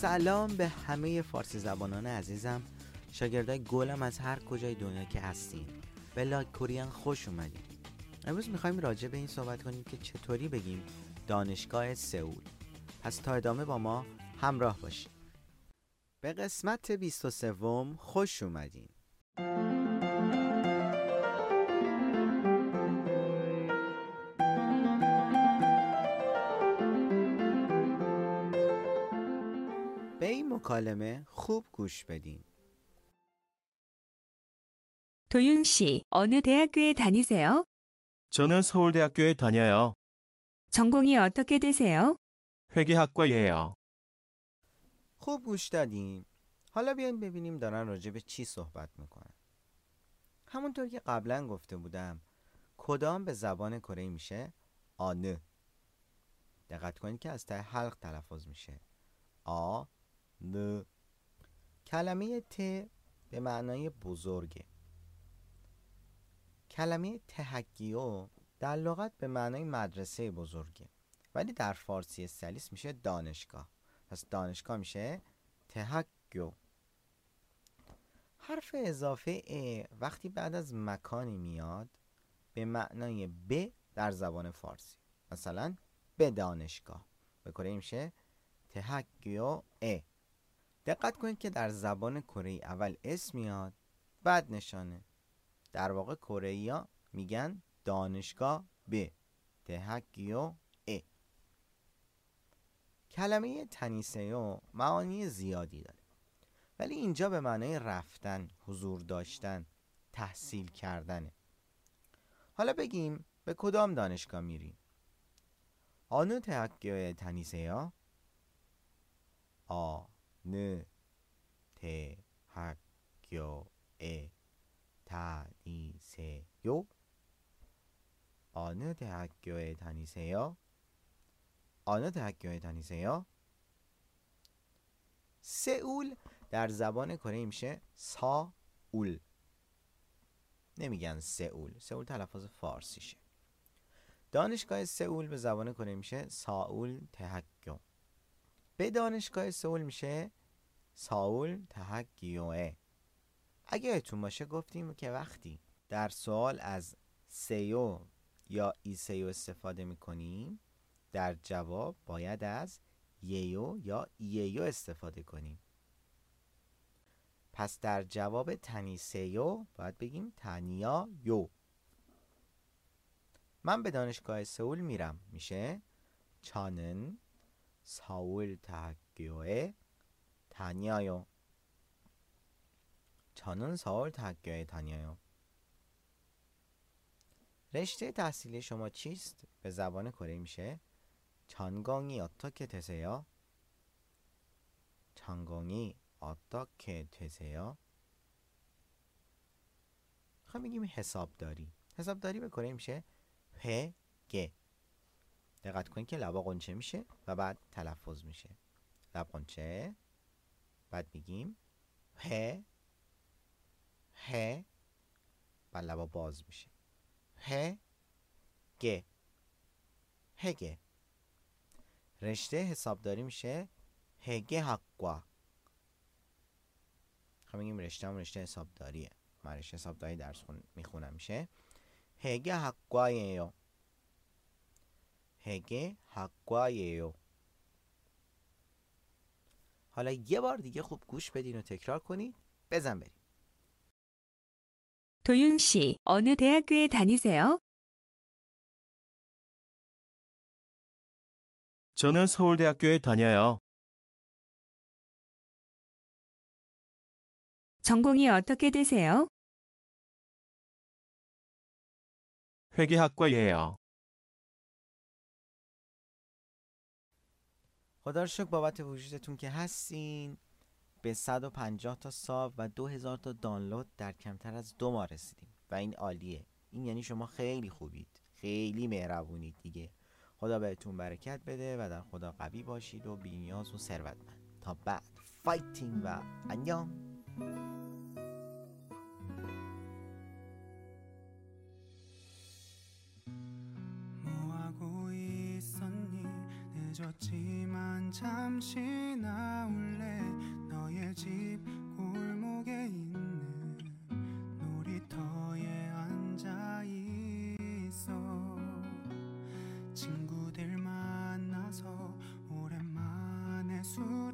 سلام به همه فارسی زبانان عزیزم. شاگردای گلم از هر کجای دنیا که هستین. به لاک کوریان خوش اومدین. امروز می‌خوایم راجع به این صحبت کنیم که چطوری بگیم دانشگاه سئول. پس تا ادامه با ما همراه باشید به قسمت 23 خوش اومدین. به این مکالمه خوب گوش بدین 도윤 씨, 어느 대학교에 다니세요? 저는 서울대학교에 다녀요. 전공이 어떻게 되세요? 회계학과예요. خوب گوش دادین حالا بیاین ببینیم دارن راجع به چی صحبت میکنن همونطور که قبلا گفته بودم کدام به زبان کره میشه آنه دقت کنید که از ته حلق تلفظ میشه آ ن. کلمه ت به معنای بزرگه. کلمه تهکیو در لغت به معنای مدرسه بزرگه. ولی در فارسی سلیس میشه دانشگاه. پس دانشگاه میشه تهکیو حرف اضافه ا وقتی بعد از مکانی میاد به معنای ب در زبان فارسی. مثلا به دانشگاه. به کره میشه تهکیو ا. دقت کنید که در زبان کره اول اسم میاد بعد نشانه. در واقع کره ها میگن دانشگاه ب تهکیو ا کلمه تنیسیو معانی زیادی داره. ولی اینجا به معنای رفتن حضور داشتن تحصیل کردنه. حالا بگیم به کدام دانشگاه میریم. آنو تهکیو تنیسیو آ ن ت 학 교 에 다니세요? 어느 대학교에 다니세요? 어느 대학교에 다니세요? سئول در زبان کره میشه ساول نمیگن سئول سئول تلفظ فارسیشه دانشگاه سئول به زبان کره میشه ساول تهکیو به دانشگاه سئول میشه؟ 서울 대학교 ه اگه یادتون باشه گفتیم که وقتی در سوال از 세요 یا 으세요 استفاده می‌کنیم در جواب باید از ییو یا اییو استفاده کنیم. پس در جواب تنیسیو باید بگیم تنیا یو. من به دانشگاه سئول میرم. میشه چانن 서울 대학교에 다녀요. 저는 서울 대학교에 다녀요. رشته تحصیلی شما چیست؟ به زبان کره میشه 전공이 어떻게 되세요? 전공이 어떻게 되세요? خب میگیم حسابداری حسابداری به کره میشه 회계 دقت کنید که لبا قنچه میشه و بعد تلفظ میشه. لب قنچه. بعد میگیم ه ه بعد لبا باز میشه. ه گ. هگه رشته حسابداری میشه هگه حقوا خب میگیم رشته هم رشته حسابداریه. من رشته حسابداری درس می‌خونم. میشه هگه حقوایه هگه حقاییو حالا یه بار دیگه خوب گوش بدین و تکرار کنید بزن بریم 도윤 씨, 어느 대학교에 다니세요? 저는 서울대학교에 다녀요. 전공이 어떻게 되세요? 회계학과예요. خدا رو شکر بابت وجودتون که هستین. به 150 تا sub و 2000 تا دانلود در کمتر از دو ماه رسیدیم. و این عالیه. این یعنی شما خیلی خوبید. خیلی مهربونید دیگه. خدا بهتون برکت بده و در خدا قوی باشید و بینیاز و ثروتمند. تا بعد. 파이팅 و 안녕. 늦었지만 잠시 나올래? 너의 집 골목에 있는 놀이터에 앉아 있어. 친구들 만나서 오랜만에 술을